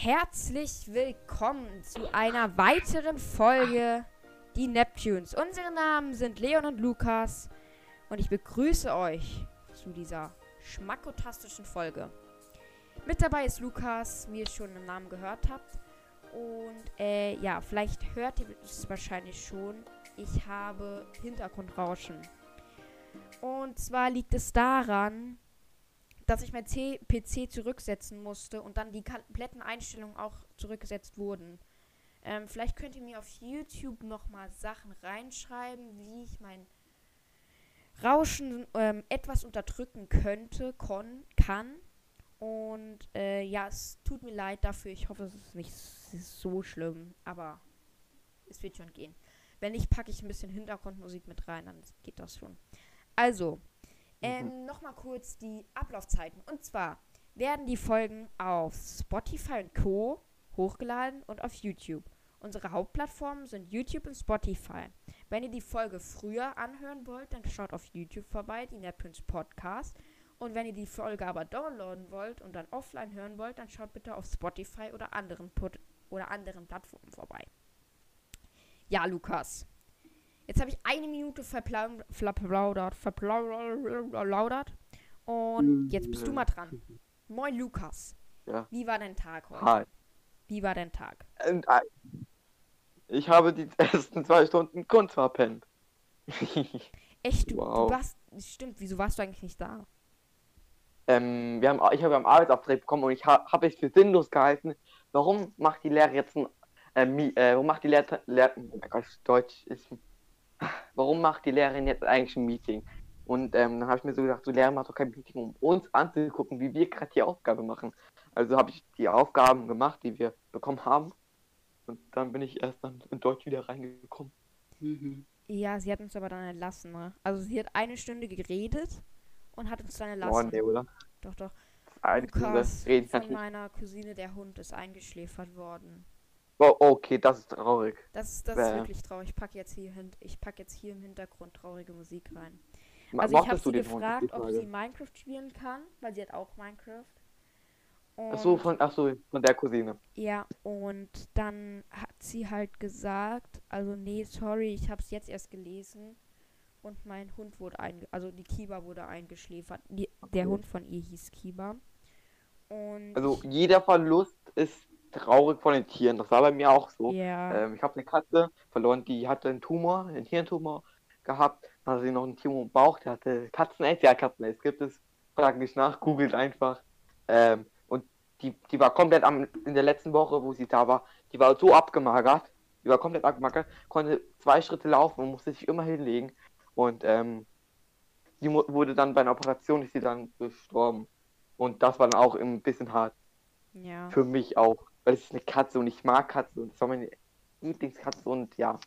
Herzlich willkommen zu einer weiteren Folge Die Neptunes. Unsere Namen sind Leon und Lukas und ich begrüße euch zu dieser schmackotastischen Folge. Mit dabei ist Lukas, wie ihr schon im Namen gehört habt. Und äh, ja, vielleicht hört ihr es wahrscheinlich schon. Ich habe Hintergrundrauschen. Und zwar liegt es daran, dass ich mein C PC zurücksetzen musste und dann die kompletten Einstellungen auch zurückgesetzt wurden. Ähm, vielleicht könnt ihr mir auf YouTube nochmal Sachen reinschreiben, wie ich mein Rauschen ähm, etwas unterdrücken könnte, kon, kann. Und äh, ja, es tut mir leid dafür. Ich hoffe, es ist nicht so schlimm, aber es wird schon gehen. Wenn nicht, packe ich ein bisschen Hintergrundmusik mit rein, dann geht das schon. Also, ähm, mhm. Nochmal kurz die Ablaufzeiten. Und zwar werden die Folgen auf Spotify und Co. hochgeladen und auf YouTube. Unsere Hauptplattformen sind YouTube und Spotify. Wenn ihr die Folge früher anhören wollt, dann schaut auf YouTube vorbei, die NetPrince Podcast. Und wenn ihr die Folge aber downloaden wollt und dann offline hören wollt, dann schaut bitte auf Spotify oder anderen, Pod oder anderen Plattformen vorbei. Ja, Lukas. Jetzt habe ich eine Minute verplaudert, verplaudert. Und jetzt bist du mal dran. Moin, Lukas. Ja. Wie war dein Tag heute? Hi. Wie war dein Tag? Äh, ich habe die ersten zwei Stunden Kunst verpennt. Echt? Du, wow. du warst. Stimmt, wieso warst du eigentlich nicht da? Ähm, wir haben, ich habe am Arbeitsauftrag bekommen und ich ha, habe es für sinnlos gehalten. Warum macht die Lehrer jetzt ein. Äh, äh, warum macht die Lehrer. Lehr oh mein Gott, Deutsch ist warum macht die Lehrerin jetzt eigentlich ein Meeting? Und ähm, dann habe ich mir so gedacht, so Lehrer macht doch kein Meeting, um uns anzugucken, wie wir gerade die Aufgabe machen. Also habe ich die Aufgaben gemacht, die wir bekommen haben. Und dann bin ich erst dann in Deutsch wieder reingekommen. Mhm. Ja, sie hat uns aber dann entlassen, ne? Also sie hat eine Stunde geredet und hat uns dann entlassen. Oh, nee, oder? Doch, doch. Eine Lukas, Stunde von meiner Cousine, der Hund, ist eingeschläfert worden. Oh, okay, das ist traurig. Das, das ist wirklich traurig. Ich packe jetzt hier ich pack jetzt hier im Hintergrund traurige Musik rein. Also ich habe sie gefragt, ob sie Minecraft spielen kann, weil sie hat auch Minecraft. Und ach so, von, ach so, von der Cousine. Ja, und dann hat sie halt gesagt, also nee, sorry, ich habe es jetzt erst gelesen und mein Hund wurde einge, also die Kiba wurde eingeschläfert. Die, der Hund von ihr hieß Kiba. Und also jeder Verlust ist traurig von den Tieren. Das war bei mir auch so. Yeah. Ähm, ich habe eine Katze verloren, die hatte einen Tumor, einen Hirntumor gehabt. Dann hatte sie noch einen Tumor im Bauch, der hatte Katzen-Aids. Ja, Katzen-Aids gibt es. Frag nicht nach, googelt einfach. Ähm, und die, die war komplett am, in der letzten Woche, wo sie da war, die war so abgemagert. Die war komplett abgemagert, konnte zwei Schritte laufen und musste sich immer hinlegen. Und ähm, die wurde dann bei einer Operation, ist sie dann gestorben. Und das war dann auch ein bisschen hart. Ja. Für mich auch weil es ist eine Katze und ich mag Katzen und es war meine Lieblingskatze und ja.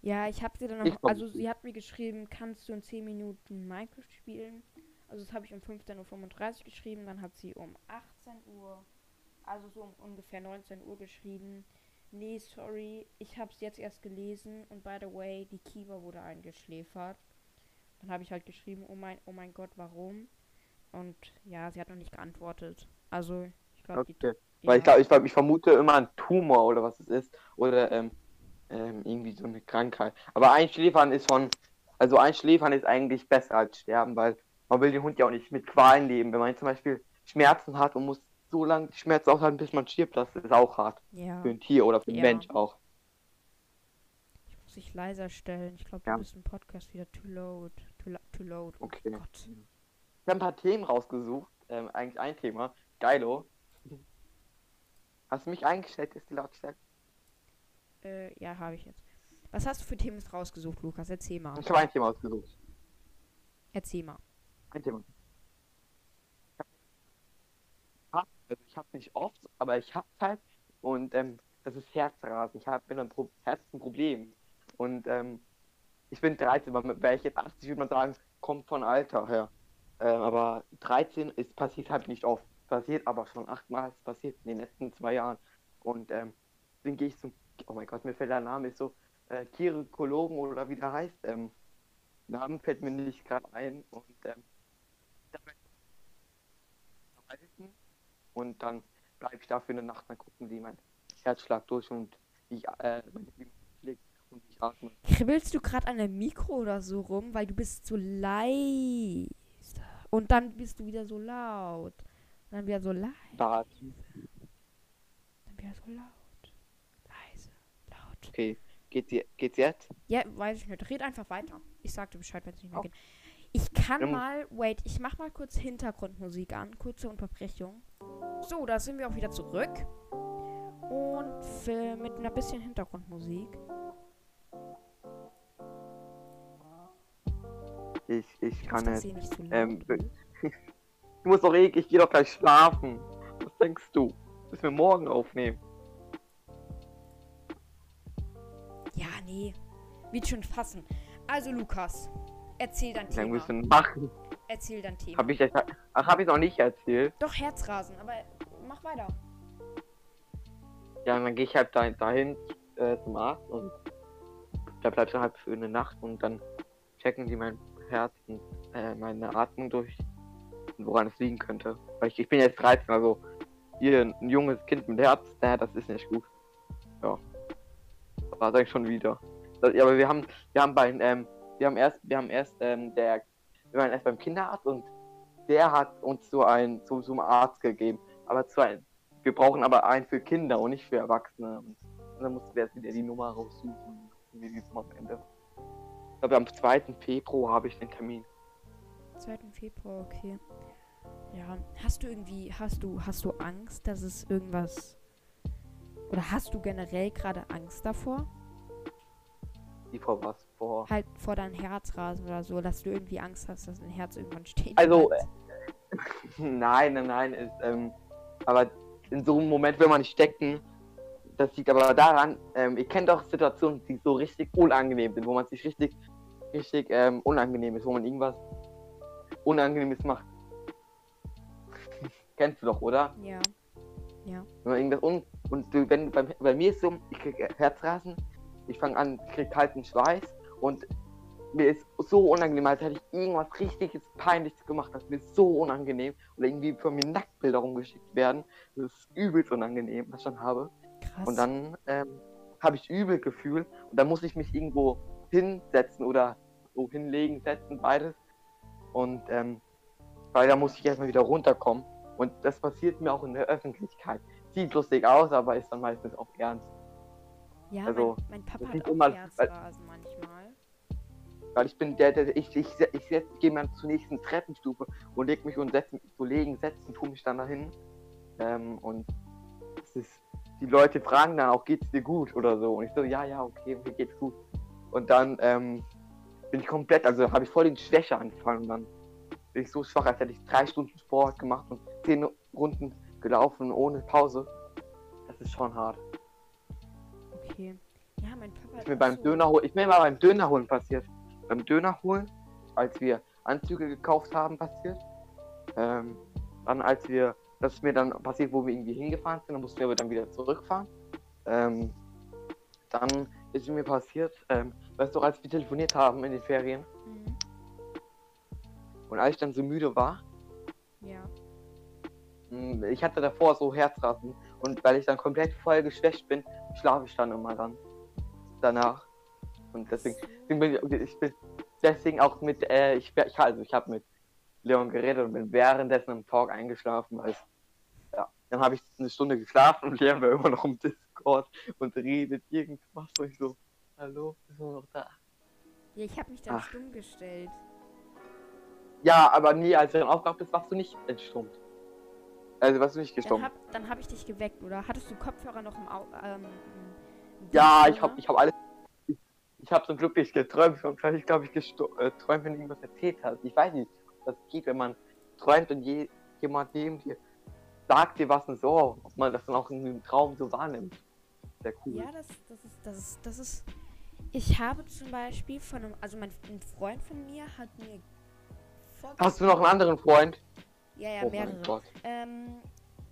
Ja, ich habe sie dann noch, also sie hat mir geschrieben, kannst du in 10 Minuten Minecraft spielen? Also das habe ich um 15.35 Uhr geschrieben, dann hat sie um 18 Uhr, also so um ungefähr 19 Uhr geschrieben. Nee, sorry, ich habe es jetzt erst gelesen und by the way, die Kiva wurde eingeschläfert. Dann habe ich halt geschrieben, oh mein, oh mein Gott, warum? Und ja, sie hat noch nicht geantwortet. Also, ich glaube, okay. die weil ja. ich glaube, ich, ich, vermute immer ein Tumor oder was es ist. Oder ähm, ähm, irgendwie so eine Krankheit. Aber Einschläfern ist von. Also Einschläfern ist eigentlich besser als sterben, weil man will den Hund ja auch nicht mit Qualen leben. Wenn man zum Beispiel Schmerzen hat und muss so lange die Schmerzen aushalten, bis man stirbt, das ist auch hart. Ja. Für ein Tier oder für einen ja. Mensch auch. Ich muss dich leiser stellen. Ich glaube, du ja. bist im Podcast wieder too loud. Too, too loud. Oh okay. Gott. Ich habe ein paar Themen rausgesucht. Ähm, eigentlich ein Thema. Geilo. Hast du mich eingestellt, ist die Lautstärke? Äh, ja, habe ich jetzt. Was hast du für Themen rausgesucht, Lukas? Erzähl mal. Ich habe ein Thema ausgesucht. Erzähl mal. Ein Thema. Also ich habe nicht oft, aber ich hab's halt und ähm, das ist Herzrasen. Ich habe ein Pro Herzenproblem und ähm, ich bin 13, aber wäre ich jetzt 80, würde man sagen, kommt von Alter her. Ähm, aber 13 ist passiert halt nicht oft passiert aber schon achtmal passiert in den letzten zwei Jahren. Und ähm, dann gehe ich zum, oh mein Gott, mir fällt der Name, ist so äh, Chirurgologen oder wie der heißt. Ähm, Namen fällt mir nicht gerade ein. Und ähm, und dann bleibe ich da für eine Nacht, dann gucken die mein Herzschlag durch und wie ich, äh, und ich atme. Kribbelst du gerade an der Mikro oder so rum, weil du bist so leise. Und dann bist du wieder so laut. Dann wieder so leise. Da, Dann wieder so laut. Leise. Laut. okay. Geht's, je- geht's jetzt? Ja, weiß ich nicht. Red einfach weiter. Ich sag dir Bescheid, wenn es nicht mehr geht. Ich kann Ähm. mal, wait, ich mach mal kurz Hintergrundmusik an. Kurze Unterbrechung. So, da sind wir auch wieder zurück. Und für, mit einer bisschen Hintergrundmusik. Ich, ich kann zu laut. Ähm, muss doch eh, ich gehe doch gleich schlafen. Was denkst du? Müssen wir morgen aufnehmen. ja, nee. Wird schon passen. Also, Lukas, erzähl dein Dann Thema. müssen wir machen. Erzähl dein Thema. Hab ich jetzt, ach, hab ich noch nicht erzählt. Doch, Herzrasen, aber mach weiter. Ja, dann gehe ich halt da, dahin äh, zum Arzt und da bleibst du halt für eine Nacht und dann checken die mein Herz und äh, meine Atmung durch und woran es liegen könnte. Weil ich, ich bin jetzt 13, also hier ein junges Kind mit Herz, naja, das ist nicht gut. Ja. War sag ich schon wieder. Das, ja, aber wir haben, wir haben bei, ähm, wir haben erst, wir haben erst, ähm, der, wir waren erst beim Kinderarzt und der hat uns so ein, so zum Arzt gegeben. Aber zu ein, wir brauchen aber einen für Kinder und nicht für Erwachsene. Und dann mussten wir jetzt wieder die Nummer raussuchen. Wie diesem am Ende. Ich glaube, am 2. Februar habe ich den Termin. 2. Februar, okay. Ja, hast du irgendwie, hast du, hast du Angst, dass es irgendwas. Oder hast du generell gerade Angst davor? Die vor was? Vor. Halt vor deinem Herzrasen oder so, dass du irgendwie Angst hast, dass dein Herz irgendwann stehen Also, bleibt? nein, nein, nein. Ist, ähm, aber in so einem Moment will man nicht stecken. Das liegt aber daran, ähm, ihr kennt auch Situationen, die so richtig unangenehm sind, wo man sich richtig, richtig ähm, unangenehm ist, wo man irgendwas Unangenehmes macht. Kennst du doch, oder? Ja. Ja. Wenn man irgendwas un und du, wenn beim, bei mir ist so, ich krieg Herzrasen, ich fange an, ich krieg kalten Schweiß und mir ist so unangenehm, als hätte ich irgendwas richtiges Peinliches gemacht. Das ist mir so unangenehm und irgendwie von mir Nacktbilder rumgeschickt werden. Das ist übelst unangenehm, was ich dann habe. Krass. Und dann ähm, habe ich übel Gefühl und dann muss ich mich irgendwo hinsetzen oder so hinlegen, setzen, beides. Und ähm, weil da muss ich erstmal wieder runterkommen. Und das passiert mir auch in der Öffentlichkeit. Sieht lustig aus, aber ist dann meistens auch ernst. ja, also, mein, mein Papa hat auch immer- Herzrasen manchmal. Weil ich bin der, der ich, ich, ich, ich, ich gehe mal zur nächsten Treppenstufe und leg mich und setze mich so legen, setzen, tu mich dann dahin. Ähm, und ist, die Leute fragen dann auch, geht's dir gut oder so. Und ich so, ja, ja, okay, mir geht's gut. Und dann ähm, bin ich komplett, also habe ich voll den Schwächeanfall und dann bin ich so schwach, als hätte ich drei Stunden Sport gemacht und zehn Runden gelaufen ohne Pause. Das ist schon hart. Okay. Ja, mein Papa ist mir beim so- Döner holen, ist mir mal beim Döner holen passiert. Beim Döner holen, als wir Anzüge gekauft haben, passiert. Ähm, dann als wir, das ist mir dann passiert, wo wir irgendwie hingefahren sind, dann mussten wir aber dann wieder zurückfahren. Ähm, dann ist mir passiert, ähm, weißt du, als wir telefoniert haben in den Ferien Mhm. und als ich dann so müde war, Ja. mh, ich hatte davor so Herzrasen und weil ich dann komplett voll geschwächt bin, schlafe ich dann immer dann danach. Und deswegen Deswegen bin ich, ich bin deswegen auch mit, äh, ich, also ich habe mit Leon geredet und bin währenddessen im Talk eingeschlafen, weil ja, dann habe ich eine Stunde geschlafen und Leon war immer noch im Discord und redet irgendwas und ich so, hallo, bist du noch da? Ja, ich habe mich dann Ach. stumm gestellt. Ja, aber nie, als du dann aufgewacht bist, warst du nicht entstummt. Also warst du nicht Dann gestummt. hab, dann hab ich dich geweckt, oder? Hattest du Kopfhörer noch im Auge? Ähm, im Ja, ich habe oder? ich hab alles. Ich, ich habe zum Glück nicht geträumt und vielleicht glaube ich äh, träumt, wenn du irgendwas erzählt hast. Ich weiß nicht, was geht, wenn man träumt und je, jemand neben dir sagt dir was und so, ob man das dann auch in einem Traum so wahrnimmt. Sehr cool. Ja, das, das ist, das ist, das ist. Ich habe zum Beispiel von einem, also mein ein Freund von mir hat mir. Hast du noch einen anderen Freund? Ja, ja, oh mehrere. Ähm,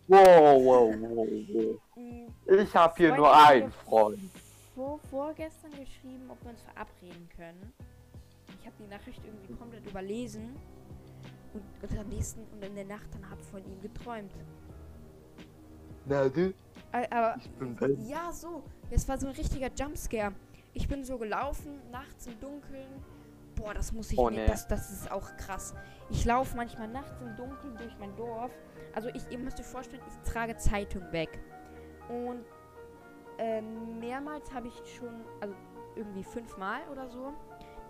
Wow, wow, wow, wow. Ich habe hier Freund nur einen Freund. Vor, vorgestern geschrieben, ob wir uns verabreden können. Ich habe die Nachricht irgendwie komplett überlesen. Und, und am nächsten und in der Nacht dann habe von ihm geträumt. Na du? Aber Ich bin Ben. ja, so. Es war so ein richtiger Jumpscare. Ich bin so gelaufen, nachts im Dunkeln. Boah, das muss ich Oh, nee. das, das ist auch krass. Ich laufe manchmal nachts im Dunkeln durch mein Dorf. Also ich, ihr müsst euch vorstellen, ich trage Zeitung weg. Und ähm, mehrmals habe ich schon, also irgendwie fünfmal oder so.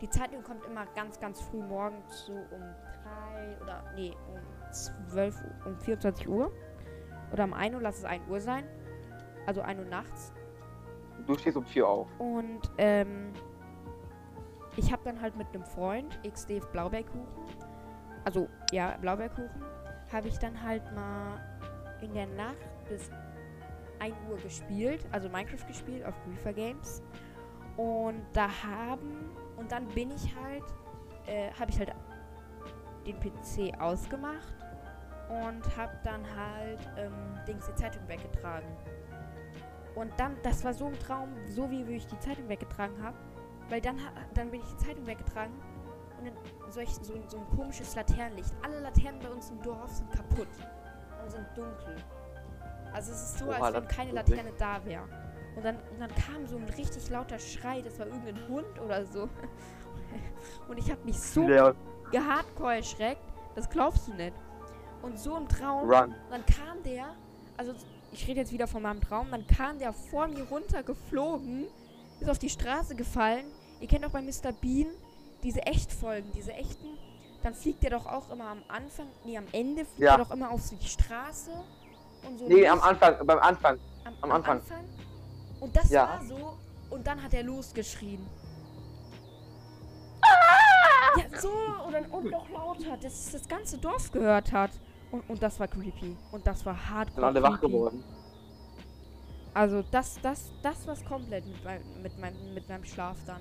Die Zeitung kommt immer ganz, ganz früh morgens so um drei oder nee, um 12 Uhr, um 24 Uhr. Oder um 1 Uhr, lass es 1 Uhr sein. Also 1 Uhr nachts. Du stehst um 4 auf. Und ähm, ich habe dann halt mit einem Freund, XD Blaubeerkuchen, also ja, Blaubeerkuchen, habe ich dann halt mal in der Nacht bis 1 Uhr gespielt, also Minecraft gespielt auf Reefer Games. Und da haben, und dann bin ich halt, äh, habe ich halt den PC ausgemacht und habe dann halt ähm, Dings die Zeitung weggetragen. Und dann, das war so ein Traum, so wie ich die Zeitung weggetragen habe. Weil dann, dann bin ich die Zeitung weggetragen und dann solch, so, so ein komisches Laternenlicht. Alle Laternen bei uns im Dorf sind kaputt und sind dunkel. Also es ist so, Oha, als wenn keine. Laterne da wäre. Und dann, und dann kam so ein richtig lauter Schrei, das war irgendein Hund oder so. Und ich habe mich so Der gehardcore erschreckt, das glaubst du nicht. Und so im Traum Run. dann kam der, also ich rede jetzt wieder von meinem Traum, dann kam der vor mir runter geflogen, ist auf die Straße gefallen. Ihr kennt auch bei Mr. Bean diese Echtfolgen, diese echten. Dann fliegt der doch auch immer am Anfang, nee, am Ende fliegt Ja. er doch immer auf die Straße. Und so Nee, am Licht Anfang, beim Anfang. am, am am Anfang. Und das Ja. war so, und dann hat er losgeschrien. Ah! Ja, so, und, dann, und noch lauter, dass das ganze Dorf gehört hat. Und, und das war creepy. Und das war Sind hardcore alle wach creepy. geworden. Also das, das, das war's komplett mit, mein, mit, meinem, mit meinem Schlaf dann.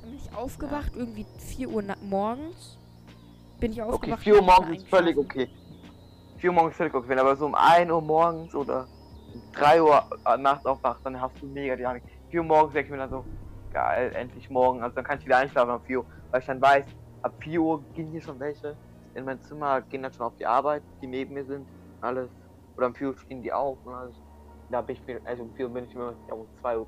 Dann bin ich aufgewacht, irgendwie 4 Uhr morgens. Bin ich Okay, aufgewacht. 4 Uhr morgens ist völlig okay. 4 Uhr morgens ist völlig okay. Wenn aber so um 1 Uhr morgens oder um 3 Uhr äh, nachts aufwachst, dann hast du mega die Angst. 4 Uhr morgens denke ich mir dann so, geil, endlich morgen. Also dann kann ich wieder einschlafen ab 4 Uhr. Weil ich dann weiß, ab 4 Uhr gehen hier schon welche in mein Zimmer, gehen dann schon auf die Arbeit, die neben mir sind, alles. Oder 4 Uhr stehen die auf und alles. Da bin ich mir, also um 4 Uhr bin ich immer, ja um 2 Uhr.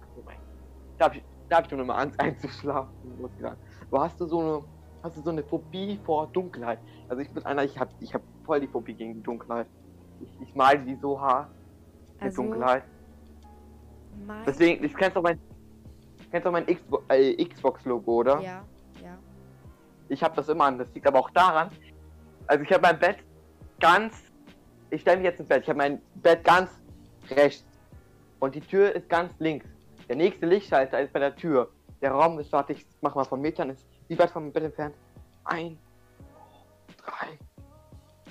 Da hab ich, da hab ich schon immer Angst einzuschlafen, muss ich sagen. Aber hast du so eine, hast du so eine Phobie vor Dunkelheit? Also ich bin einer, ich hab, ich hab voll die Phobie gegen die Dunkelheit. Ich, ich meide die so hart mit Also, Dunkelheit. Deswegen, ich kennst doch mein, kennst doch mein Xbox, äh, Xbox-Logo, oder? Ja, ja. Ich habe das immer an. Das liegt aber auch daran. Also ich habe mein Bett ganz. Ich stelle mich jetzt ins Bett. Ich habe mein Bett ganz rechts. Und die Tür ist ganz links. Der nächste Lichtschalter ist bei der Tür. Der Raum ist, warte, ich mach mal von Metern, ist wie weit vom Bett entfernt? Ein, drei,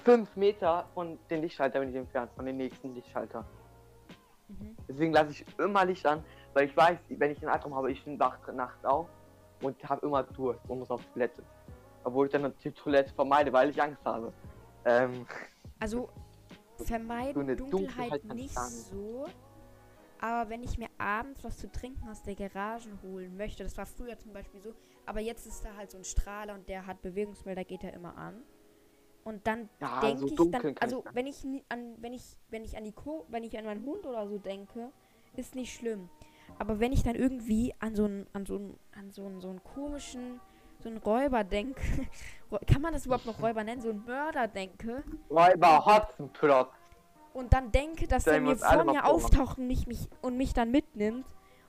fünf Meter von den Lichtschalter bin ich entfernt, von den nächsten Lichtschalter. Mhm. Deswegen lasse ich immer Licht an, weil ich weiß, wenn ich einen Albtraum habe, ich bin wach nachts auf und habe immer Durst und muss auf die Toilette. Obwohl ich dann die Toilette vermeide, weil ich Angst habe. Ähm, Also So vermeiden eine Dunkelheit Dunkelheit nicht so. Aber wenn ich mir abends was zu trinken aus der Garage holen möchte, das war früher zum Beispiel so, aber jetzt ist da halt so ein Strahler und der hat Bewegungsmelder, geht er immer an. Und dann ja, denke so ich dann, also ich wenn ich an, wenn ich, wenn ich an die Co wenn ich an meinen Hund oder so denke, ist nicht schlimm. Aber wenn ich dann irgendwie an so einen, an so einen, an so einen, so einen komischen, so einen Räuber denke, kann man das überhaupt noch Räuber nennen, so einen Mörder denke, Räuber Hotzenplot. und dann denke, dass er wir mir vor mir auftaucht und mich, mich, und mich dann mitnimmt,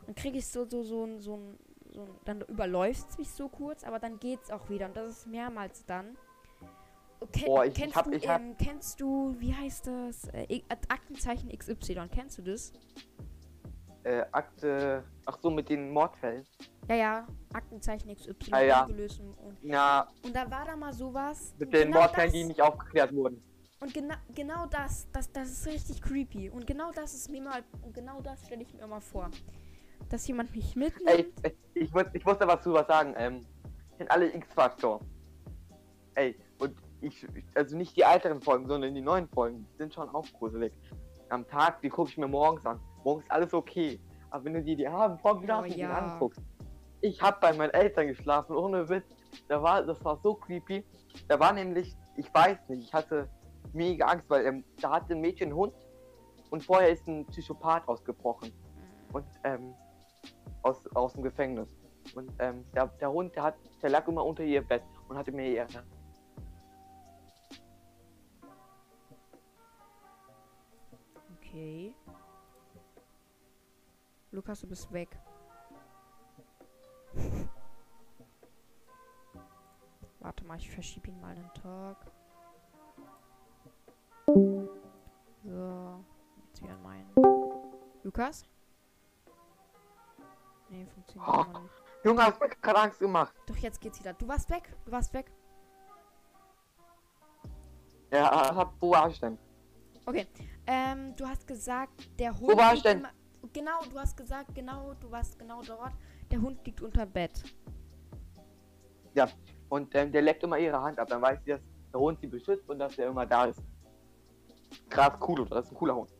dann kriege ich so, so, so, ein- so, ein- so, ein- dann überläuft es mich so kurz, aber dann geht's auch wieder und das ist mehrmals dann. Okay, Boah, ich- ich kennst, hab- du, ich hab- ähm, kennst du, wie heißt das? Äh, I- Aktenzeichen XY, kennst du das? Äh, Akte. Ach so, mit den Mordfällen. Ja, ja, Aktenzeichen XY Ah, ja. gelöst und, Ja, und da war da mal sowas. mit den genau Mordfällen, die nicht aufgeklärt wurden. Und gena genau das, das, das ist richtig creepy. Und genau das ist mir mal, und genau das stelle ich mir mal vor. Dass jemand mich mitnimmt. Ey, ey, ich, muss, ich muss da was zu was sagen. Ähm, sind alle X-Faktor. Ey, und ich, also nicht die älteren Folgen, sondern die neuen Folgen, die sind schon auch gruselig. Am Tag, die gucke ich mir morgens an. Morgens ist alles okay. Aber wenn du dir die Abend Schlafen Oh, ja. anguckst, ich habe bei meinen Eltern geschlafen, ohne Witz. Da war, das war so creepy. Da war nämlich, ich weiß nicht, ich hatte mega Angst, weil ähm, da hatte ein Mädchen einen Hund und vorher ist ein Psychopath ausgebrochen. Und, ähm, aus, aus dem Gefängnis. Und, ähm, der, der Hund, der hat, der lag immer unter ihr Bett und hatte mir ihre Okay. Lukas, du bist weg. Warte mal, ich verschiebe ihn mal einen Tag. So. Jetzt wieder mein. Lukas? Nee, funktioniert Oh. noch nicht. Junge, hast mir gerade Angst gemacht. Doch, jetzt geht's wieder. Du warst weg. Du warst weg. Ja, hab, wo war ich denn? Okay. Ähm, du hast gesagt, der Hund. Wo war ich liegt denn? Genau, du hast gesagt, genau, du warst genau dort. Der Hund liegt unter Bett. Und ähm, der leckt immer ihre Hand ab. Dann weiß sie, dass der Hund sie beschützt und dass er immer da ist. Krass cool, oder? Das ist ein cooler Hund.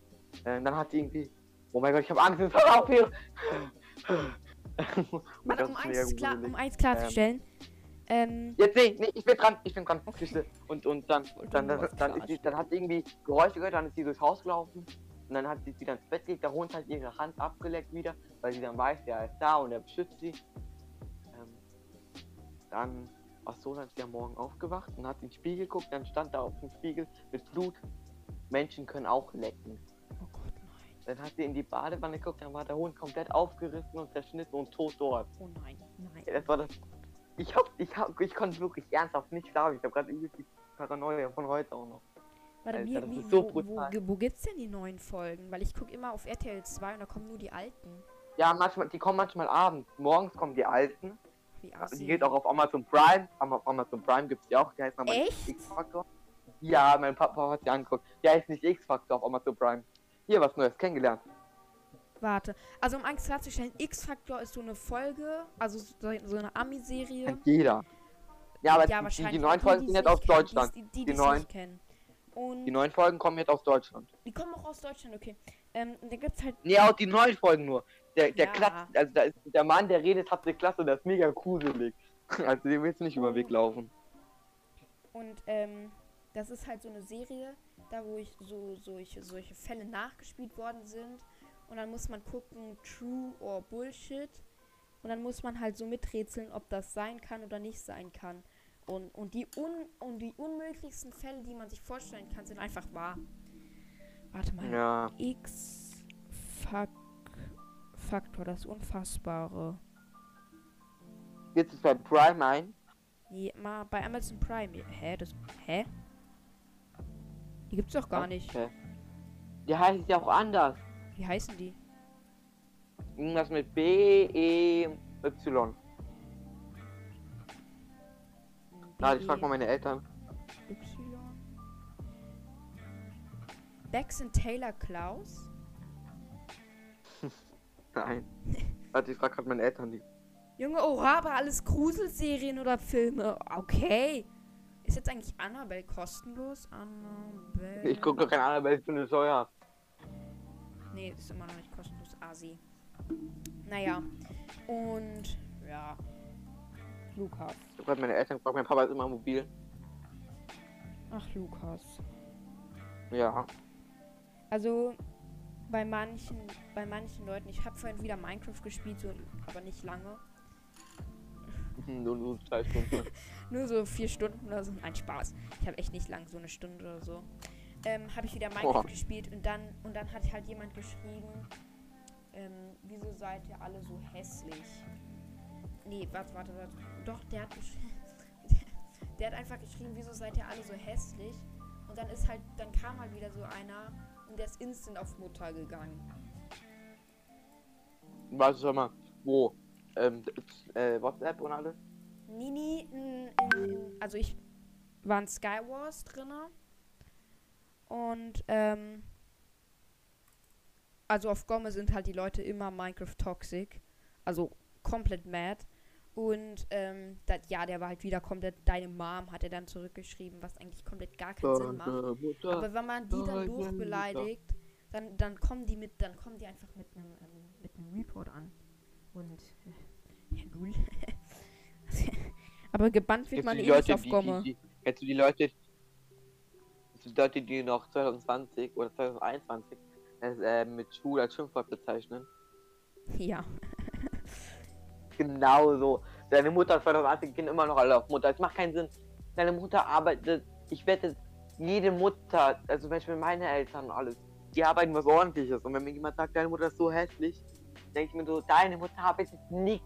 Ähm, dann hat sie irgendwie. Oh mein Gott, ich habe Angst, hör auf hier! Warte, um eins, klar, um eins klarzustellen. Ähm, Jetzt nee, nee, ich bin dran, ich bin dran. Siehste. Und, und dann, dann, nur dann, dann, ist sie, dann hat sie irgendwie Geräusche gehört, dann ist sie durchs Haus gelaufen. Und dann hat sie wieder ins Bett gelegt, der Hund hat ihre Hand abgeleckt wieder, weil sie dann weiß, der ist da und er beschützt sie. Ähm, dann, ach so, dann ist sie am Morgen aufgewacht und hat in den Spiegel geguckt, dann stand da auf dem Spiegel mit Blut, Menschen können auch lecken. oh Gott, nein. Dann hat sie in die Badewanne geguckt, dann war der Hund komplett aufgerissen und zerschnitten und tot dort. Oh nein, nein. Ja, Das war das. Ich hab, ich hab, ich konnte wirklich ernsthaft nicht schlafen. Ich habe gerade übelst die Paranoia von heute auch noch. Warte, Alter, wie, ist so wo, wo, wo gibt's denn die neuen Folgen? Weil ich gucke immer auf RTL 2 und da kommen nur die alten. Ja, manchmal, die kommen manchmal abends. Morgens kommen die alten. Wie Also die geht auch auf Amazon Prime. Auf Amazon Prime gibt's die auch. Die heißt nochmal? X-Factor. Ja, mein Papa hat die angeguckt. Die heißt nicht X-Factor auf Amazon Prime. Hier was Neues kennengelernt. Warte. Also um eins klarzustellen, X-Factor ist so eine Folge, also so, eine Ami-Serie. Jeder. Ja, aber ja, die, wahrscheinlich. die neuen Folgen sind es jetzt aus kennen, Deutschland. Die, die, die, es neuen. Die neuen Folgen kommen jetzt aus Deutschland. die kommen auch aus Deutschland, okay. Ähm, da gibt's halt. Nee, auch die neuen Folgen nur. Der, der Ja. Klatsch, also da ist der Mann, der redet, hat eine Klasse und der ist mega gruselig. Also dem willst du nicht über den Weg laufen. Und ähm, das ist halt so eine Serie, da wo ich so solche, solche Fälle nachgespielt worden sind. Und dann muss man gucken, true or bullshit. Und dann muss man halt so miträtseln, ob das sein kann oder nicht sein kann. Und, und, die, un, und die unmöglichsten Fälle, die man sich vorstellen kann, sind einfach wahr. Warte mal. Ja. X Fak Faktor, das Unfassbare. Jetzt ist bei Prime ein. Nee, mal bei Amazon Prime. Hä? Das. Hä? Die gibt's doch gar nicht. Okay. Die heißt ja auch anders. Wie heißen die? Irgendwas mit B, E, Y. Na, ich frag mal meine Eltern. Y. Bex und Taylor Klaus? Nein. Warte, ich frag grad meine Eltern die. Junge, oha, aber alles Gruselserien oder Filme. Okay. Ist jetzt eigentlich Annabelle kostenlos? Annabelle. Ich gucke keine Ahnung, weil ich bin bescheuert. Nee, ist immer noch nicht kostenlos. Asi. Naja. Und ja. Lukas. Ich hab meine Eltern gefragt, mein Papa ist immer mobil. Ach, Lukas. Ja. Also bei manchen, bei manchen Leuten, ich habe vorhin wieder Minecraft gespielt, so, aber nicht lange. Nur, nur. Nur so vier Stunden oder so. Ein Spaß. Ich habe echt nicht lang, so eine Stunde oder so. Ähm, habe ich wieder Minecraft Boah. gespielt und dann und dann hat halt jemand geschrieben, ähm, wieso seid ihr alle so hässlich? Nee, warte, warte, warte. Doch, der hat geschrieben. Der hat einfach geschrieben, wieso seid ihr alle so hässlich? Und dann ist halt, dann kam halt wieder so einer und der ist instant auf Mutter gegangen. Weißt du schon mal, wo? Ähm, äh, WhatsApp und alles? Nini, in, in, in, also ich war in Skywars drinne. Und, ähm, also auf Gomme sind halt die Leute immer Minecraft toxic. Also komplett mad. Und, ähm, dat, ja, der war halt wieder komplett, deine Mom hat er dann zurückgeschrieben, was eigentlich komplett gar keinen Sinn macht. Deine Mutter. Aber wenn man die dann deine durchbeleidigt, dann, dann kommen die mit, dann kommen die einfach mit einem ähm, mit einem Report an. Und äh, ja, null. Aber gebannt wird man eh nicht auf Gomme. die, die, kennst du die Leute, die Leute, die noch 2020 oder 2021 es, äh, mit Schwul als Schimpfwort bezeichnen. Ja. Genau so. Deine Mutter hat 2018 Kind immer noch alle auf Mutter. Es macht keinen Sinn. Deine Mutter arbeitet. Ich wette, jede Mutter, also zum Beispiel meine Eltern und alles, die arbeiten was ordentliches. Und wenn mir jemand sagt, deine Mutter ist so hässlich, denke ich mir so, deine Mutter arbeitet nix.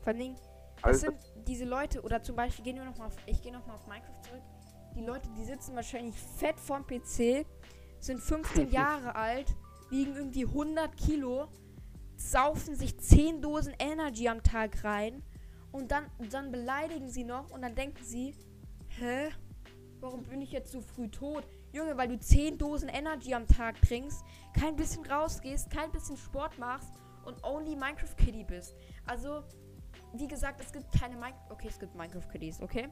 Vor allen Dingen, das Also, sind diese Leute, oder zum Beispiel, gehen wir noch mal auf, ich gehe nochmal auf Minecraft zurück. Die Leute, die sitzen wahrscheinlich fett vorm PC, sind 15 Jahre alt, wiegen irgendwie 100 Kilo, saufen sich 10 Dosen Energy am Tag rein und dann, dann beleidigen sie noch und dann denken sie, hä? Warum bin ich jetzt so früh tot? Junge, weil du 10 Dosen Energy am Tag trinkst, kein bisschen rausgehst, kein bisschen Sport machst und only Minecraft Kitty bist. Also, wie gesagt, es gibt keine Minecraft. Okay, es gibt Minecraft Kitties, okay?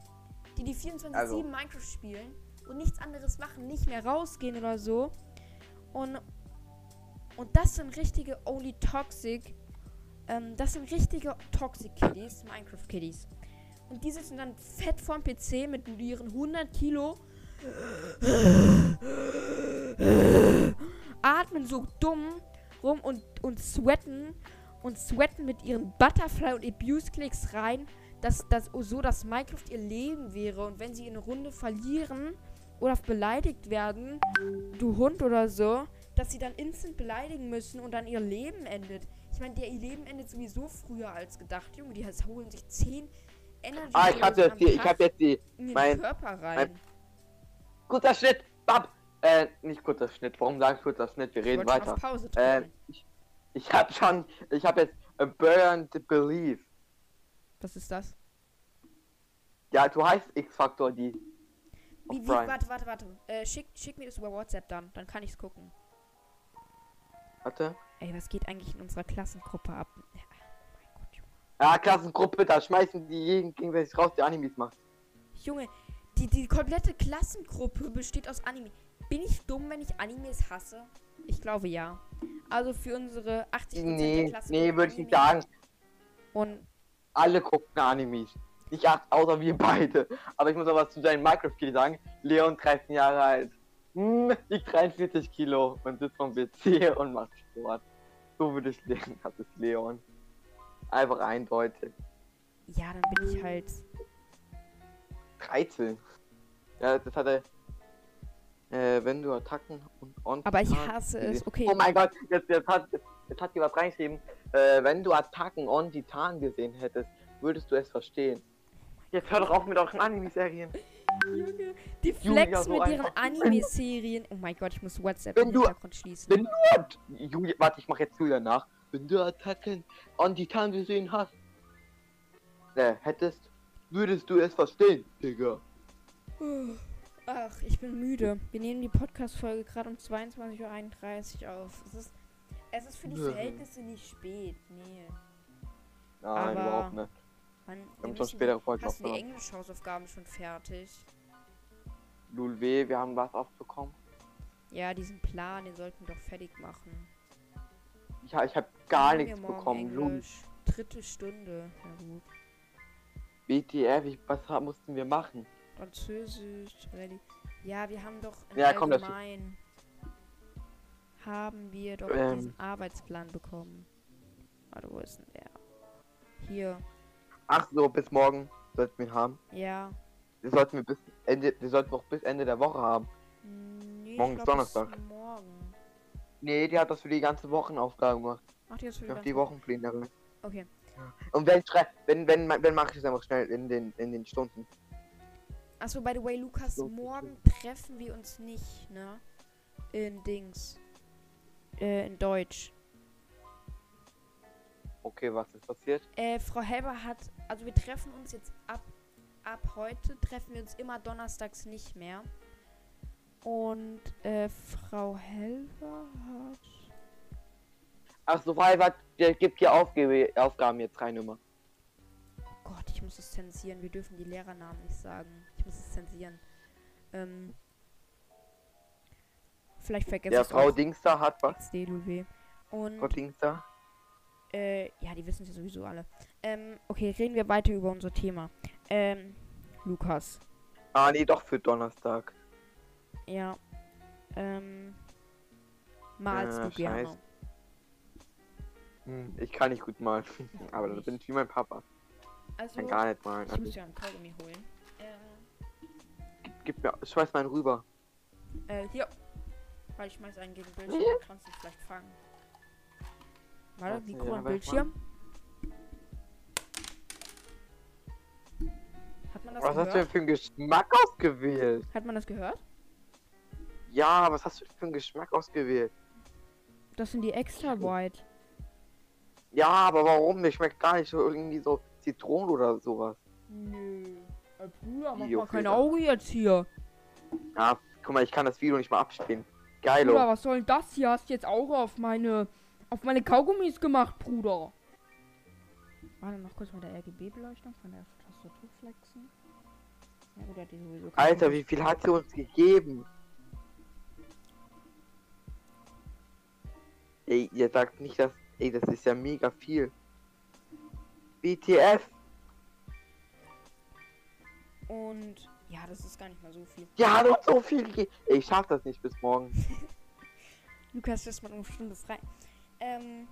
Die die 24-7 Also. Minecraft spielen und nichts anderes machen, nicht mehr rausgehen oder so. Und, und das sind richtige Only Toxic. Ähm, das sind richtige Toxic Kitties, Minecraft Kitties. Und die sitzen dann fett vorm PC mit ihren 100 Kilo. Atmen so dumm rum und, und sweaten und sweaten mit ihren Butterfly und Abuse Clicks rein, dass das so dass Minecraft ihr Leben wäre und wenn sie eine Runde verlieren oder beleidigt werden, du Hund oder so, dass sie dann instant beleidigen müssen und dann ihr Leben endet. Ich meine, ihr Leben endet sowieso früher als gedacht, Junge. Die holen sich 10 Energy ah, ich hab jetzt die, ich hab jetzt die. mein- Körper rein. Kurzer Schnitt, Bab. Äh, nicht kurzer Schnitt. Warum sag ich kurzer Schnitt? Wir reden weiter. Pause Äh, ich, ich hab schon, ich hab jetzt a Burned Belief. Was ist das? Ja, du heißt X-Factor, die. Wie, wie, warte, warte, warte. Äh, schick, schick mir das über WhatsApp dann. Dann kann ich's gucken. Warte. Ey, was geht eigentlich in unserer Klassengruppe ab? Ja, oh Gott, Klassengruppe, da schmeißen die jeden gegenseitig raus, die Animes macht. Junge, die, die komplette Klassengruppe besteht aus Anime. Bin ich dumm, wenn ich Animes hasse? Ich glaube ja. Also für unsere 80% der Nee, Klasse. nee, würde ich nicht sagen. Und Alle gucken Animes. Nicht acht, außer wir beide. Aber ich muss auch was zu deinem Minecraft-Kill sagen. Leon, 13 Jahre alt. Hm, wiegt 43 Kilo und sitzt vom PC und macht Sport. So würde ich leben, das ist Leon. Einfach eindeutig. ja, dann bin ich halt. 13. Ja, das hat er. Äh, wenn du Attacken und on Aber ich hasse es. Okay. Oh mein Gott, jetzt, jetzt, hat, jetzt, jetzt hat jemand reingeschrieben, äh, wenn du Attacken on Titan gesehen hättest, würdest du es verstehen. Jetzt hör doch auf mit euren Anime-Serien. Junge, die flexen so mit ihren. Anime-Serien. Oh mein Gott, ich muss WhatsApp Wenn im Hintergrund schließen. Wenn du Julia, warte, ich mach jetzt Julia nach. Wenn du Attacken on Titan gesehen hast, äh, hättest, würdest du es verstehen, Digga. Ach, ich bin müde. Wir nehmen die Podcast-Folge gerade um 22.31 Uhr auf. Es ist, es ist für die. Verhältnisse nicht spät. Nee. Nein, Aber- überhaupt nicht. Mann, Wir müssen, Folgen hast du die. Englisch-Hausaufgaben schon fertig? Lul W, wir haben was aufbekommen. Ja, diesen Plan, den sollten wir doch fertig machen. Ich, ha- ich habe gar Haben nichts bekommen. Lul. Englisch. Dritte Stunde. Ja gut. BTF, ich, was mussten wir machen? Französisch, Rallye. Ja, wir haben doch Ja, komm, das- Allgemein haben wir doch Ähm. diesen Arbeitsplan bekommen. Warte, wo ist denn der? Hier. Ach so, bis morgen sollten wir ihn haben. Ja. Wir sollten wir bis Ende, wir sollten noch bis Ende der Woche haben. Nee, Morgen ist Donnerstag. Morgen. Nee, die hat das für die ganze Wochenaufgabe gemacht. Ach, die jetzt für die die Wochenpläne. Okay. Und wenn schrei wenn, wenn, wenn mache ich es einfach schnell in den, in den Stunden. Achso, by the way, Lukas, So, morgen treffen wir uns nicht, ne? In Dings. Äh, in Deutsch. Okay, was ist passiert? Äh, Frau Helber hat, also wir treffen uns jetzt ab, ab heute, treffen wir uns immer donnerstags nicht mehr. Und, äh, Frau Helber hat... Ach so, weil was, der gibt hier Aufgabe, Aufgaben jetzt rein immer. Oh Gott, ich muss es zensieren. Wir dürfen die Lehrernamen nicht sagen. Ich muss es zensieren. Ähm... Vielleicht vergesse Der ich Frau Dingster hat was? XD. Und... Frau Dingster? Äh, ja, die wissen es ja sowieso alle. Ähm, okay, reden wir weiter über unser Thema. Ähm, Lukas. Ah, nee, doch für Donnerstag. Ja. Ähm. malst Ah, du gerne? scheiße. Hm, ich kann nicht gut malen. Aber dann bin ich wie mein Papa. Also, Kann gar nicht malen. ich Also, muss ja einen Kaugummi holen. Äh, gib mir, schmeiß mal einen rüber. äh, hier. Weil ich schmeiß einen gegen Bildschirm, kannst du vielleicht fangen. Warte, Mikro ja, und Bildschirm. Hat man das Was hast du denn gehört? für einen Geschmack ausgewählt? Hat man das gehört? Ja, was hast du für einen Geschmack ausgewählt? Das sind die extra white. Ja, aber warum? Der schmeckt gar nicht so irgendwie so Zitronen oder sowas. Nö. Äh, Bruder, mach mal kein. Auge jetzt hier. Ja, guck mal, ich kann das Video nicht mal abspielen. Geilo. Bruder, was soll denn das hier? Hast jetzt Auge auf meine auf meine Kaugummis gemacht, Bruder. Warte noch kurz mit der RGB-Beleuchtung von der Tastatur flexen. Ja, gut, die sowieso. Alter, wie viel hat sie uns gegeben? Ey, ihr sagt nicht, dass. Ey, das ist ja mega viel. BTF. Und ja, das ist gar nicht mal so viel. Die hat uns so viel gegeben. Ey, ich schaff das nicht bis morgen. Lukas ist mal eine Stunde frei. Ähm,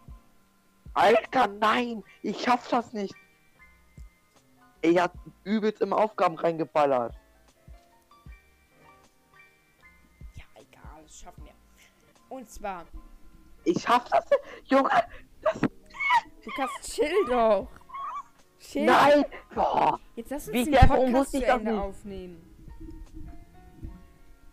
Alter, nein! Ich schaff das nicht. Er hat übelst im Aufgaben reingeballert. ja, egal, das schaffen wir. Und zwar, Ich schaff das nicht. Junge, Lukas, chill doch. Chill. nein! Boah. Jetzt lass uns Wie den Podcast zu das Ende aufnehmen.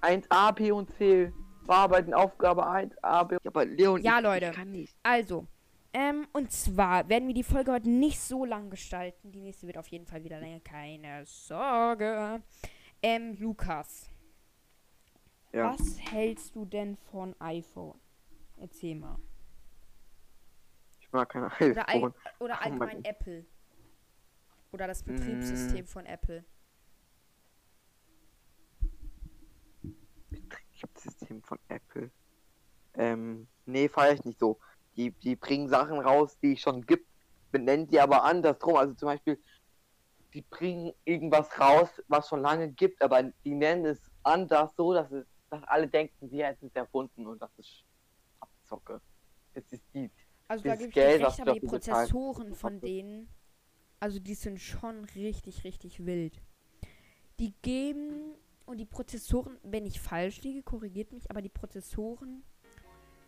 1a, B und C. Bearbeiten Aufgabe 1a, B. Ja, aber Leon, Ja, ich, Leute. Ich kann nicht. Also, ähm, und zwar werden wir die Folge heute nicht so lang gestalten. Die nächste wird auf jeden Fall wieder länger. Keine Sorge. Ähm, Lukas. Ja. Was hältst du denn von iPhone? Erzähl mal. Ich mag kein Oder, iPhone. oder Oh mein allgemein Apple. Oder das Betriebssystem von Apple. Betriebssystem von Apple. Ähm, nee, feiere ich nicht so. Die, die bringen Sachen raus, die es schon gibt, benennen die aber andersrum. Also zum Beispiel, die bringen irgendwas raus, was schon lange gibt, aber die nennen es anders so, dass es, dass alle denken, sie hätten es erfunden und das ist Abzocke. Das ist die. Also da Geld, was recht, aber die. Prozessoren von denen, also die sind schon richtig, richtig wild. Die geben und die Prozessoren, wenn ich falsch liege, korrigiert mich, aber die Prozessoren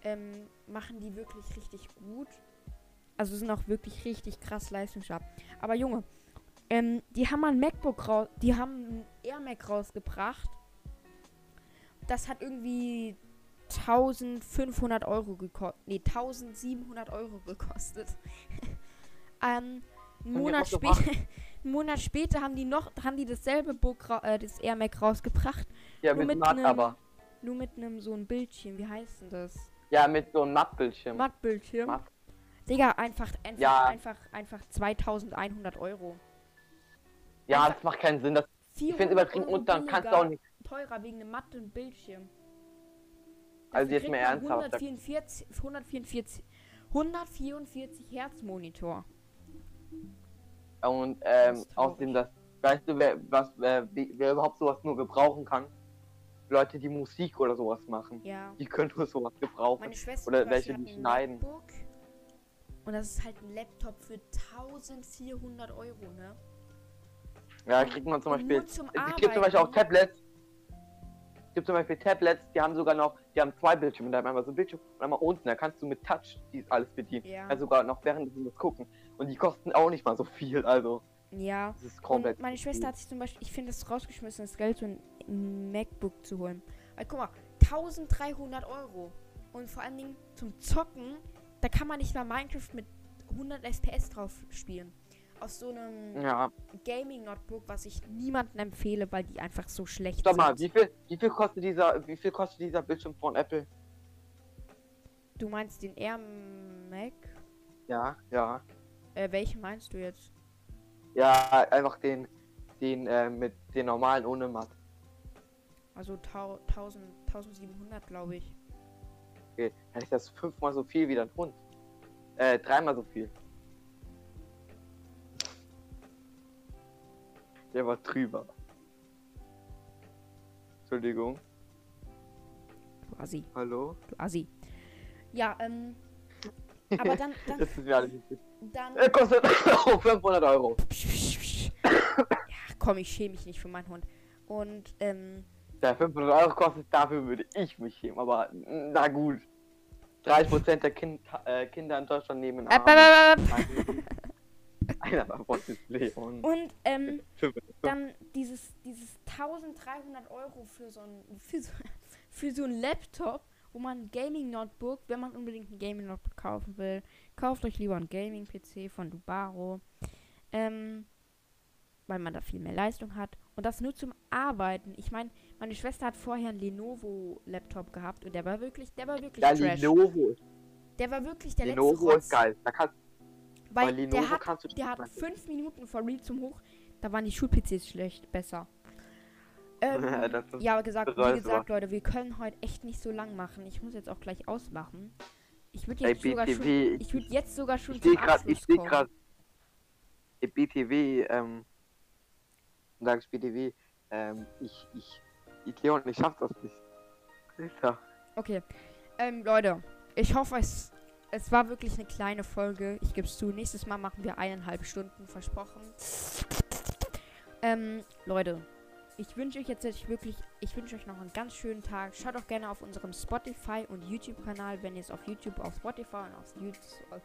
ähm, machen die wirklich richtig gut. Also sind auch wirklich richtig krass leistungsstark. Aber Junge, ähm, die haben mal ein MacBook raus, die haben ein Air Mac rausgebracht. Das hat irgendwie 1500 Euro gekostet. Nee, 1700 Euro gekostet. ähm, einen Monat, später, einen Monat später haben die noch, haben die dasselbe Book, äh, das Air Mac rausgebracht. Ja, Nur mit, mit Matt nem- aber. Nur mit einem so ein Bildschirm. Wie heißt denn das? Ja, mit so einem Mattbildschirm. Mattbildschirm. Matt. Digga, einfach, einfach, Ja. einfach, einfach 2100 Euro. Ja, einfach- das macht keinen Sinn. Das, ich 400 finde übertrieben und dann kannst du auch nicht. Teurer wegen einem matten Bildschirm. Also Dafür jetzt kriegt mal ernsthaft. da- 144, 144, 144 Hertz Monitor. Und ähm, außerdem das, weißt du, wer, was, wer, wer überhaupt sowas nur gebrauchen kann? Leute, die Musik oder sowas machen. Ja. Die können nur sowas gebrauchen. Meine Schwester Oder welche, die schneiden. Und das ist halt ein Laptop für 1400 Euro, ne? Ja, kriegt man zum Beispiel. Es gibt zum Beispiel auch. Tablets. Gibt zum Beispiel Tablets, die haben sogar noch, die haben zwei Bildschirme, da haben einmal so ein Bildschirm und einmal unten, da kannst du mit Touch die alles bedienen. Ja. Also sogar noch während du das gucken. Und die kosten auch nicht mal so viel, also Ja. das ist komplett. Und meine Schwester hat sich zum Beispiel, ich finde es rausgeschmissen, das Geld so ein MacBook zu holen. Weil guck mal, 1300 Euro. Und vor allen Dingen zum Zocken, da kann man nicht mal Minecraft mit 100 FPS drauf spielen. Aus so einem Ja, Gaming-Notebook, was ich niemandem empfehle, weil die einfach so schlecht sag mal, sind. wie viel, wie viel kostet dieser, wie viel kostet dieser Bildschirm von Apple? Du meinst den Air Mac? Ja, ja. Äh, welchen meinst du jetzt? Ja, einfach den, den, äh, mit den normalen ohne Matt. Also tau 1000, 1700, glaube ich. Okay, dann ist das fünfmal so viel wie dein Hund. Äh, dreimal so viel. Der war drüber. Entschuldigung. Du Assi, Hallo? du Assi. Ja, ähm. Aber dann, dann, Das ist mir alles wichtig. dann. Äh, kostet auch 500 Euro. ja, komm, ich schäme mich nicht für meinen Hund. Und, ähm, Der 500 Euro kostet, dafür würde ich mich schämen. Aber na gut. 30% der kind, äh, Kinder in Deutschland nehmen Arm. äp, äp, äp. Einer davon ist Leon. Und, ähm, 500. dann dieses, dieses 1300 Euro für so ein, für so, für so ein Laptop, wo man ein Gaming-Notebook, wenn man unbedingt ein Gaming-Notebook kaufen will, kauft euch lieber ein Gaming-PC von Dubaro. Ähm, weil man da viel mehr Leistung hat. Und das nur zum Arbeiten. Ich meine, meine Schwester hat vorher einen Lenovo-Laptop gehabt und der war wirklich, der war wirklich Ja, trash. Lenovo. Der war wirklich der Lenovo letzte Rotz. ist geil. Da kannst, Weil Lenovo der hat, kannst du der hat fünf Minuten vor Real zum Hoch. Da waren die Schul-PCs schlecht, besser. Ähm, ja, aber gesagt, wie gesagt, ich. Leute, wir können heute echt nicht so lang machen. Ich muss jetzt auch gleich ausmachen. Ich würde jetzt sogar schon, ich würde jetzt sogar schon Ich sehe gerade, ich sehe gerade, BTW, ähm, ich BTW, ähm, ich, ich, ich, Leon, ich schaff das nicht. Okay, ähm, Leute, ich hoffe, es, es war wirklich eine kleine Folge. Ich gebe es zu. Nächstes Mal machen wir eineinhalb Stunden, versprochen. Ähm, Leute, ich wünsche euch jetzt wirklich, ich wünsche euch noch einen ganz schönen Tag. Schaut auch gerne auf unserem Spotify und YouTube-Kanal, wenn ihr es auf YouTube, auf Spotify und auf, YouTube, auf,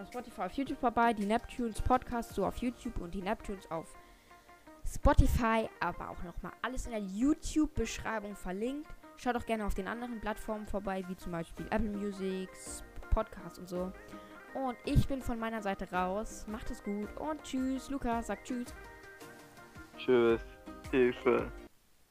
auf Spotify, auf YouTube vorbei. Die Neptunes Podcast so auf YouTube und die Neptunes auf Spotify, aber auch nochmal alles in der YouTube-Beschreibung verlinkt. Schaut auch gerne auf den anderen Plattformen vorbei, wie zum Beispiel Apple Music, Podcast und so. Und ich bin von meiner Seite raus. Macht es gut und tschüss. Lukas sagt tschüss. Tschüss. Hilfe.